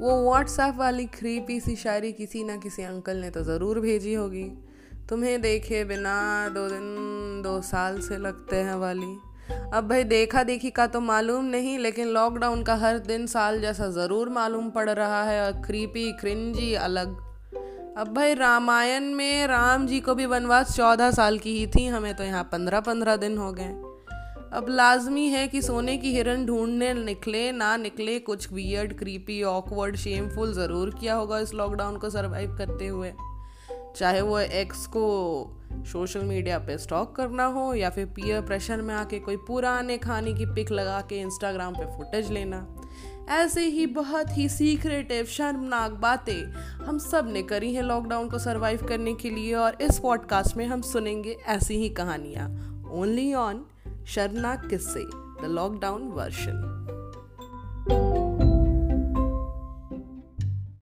वो व्हाट्सएप वाली क्रीपी सी शायरी किसी ना किसी अंकल ने तो ज़रूर भेजी होगी। तुम्हें देखे बिना दो दिन, दो साल से लगते हैं वाली। अब भाई देखा देखी का तो मालूम नहीं, लेकिन लॉकडाउन का हर दिन साल जैसा ज़रूर मालूम पड़ रहा है और क्रीपी क्रिंजी अलग। अब भाई रामायण में राम जी को भी वनवास चौदह साल की ही थी, हमें तो यहाँ पंद्रह पंद्रह दिन हो गए। अब लाजमी है कि सोने की हिरन ढूँढने निकले, ना निकले, कुछ वियर्ड क्रीपी ऑकवर्ड शेमफुल ज़रूर किया होगा इस लॉकडाउन को सरवाइव करते हुए। चाहे वो एक्स को सोशल मीडिया पे स्टॉक करना हो या फिर पीयर प्रेशर में आके कोई पुराने खाने की पिक लगा के इंस्टाग्राम पे फुटेज लेना। ऐसे ही बहुत ही सीक्रेटिव शर्मनाक बातें हम सबने करी हैं लॉकडाउन को सरवाइव करने के लिए और इस पॉडकास्ट में हम सुनेंगे ऐसी ही कहानियाँ। ओनली ऑन शर्मनाक किस्से द लॉकडाउन वर्शन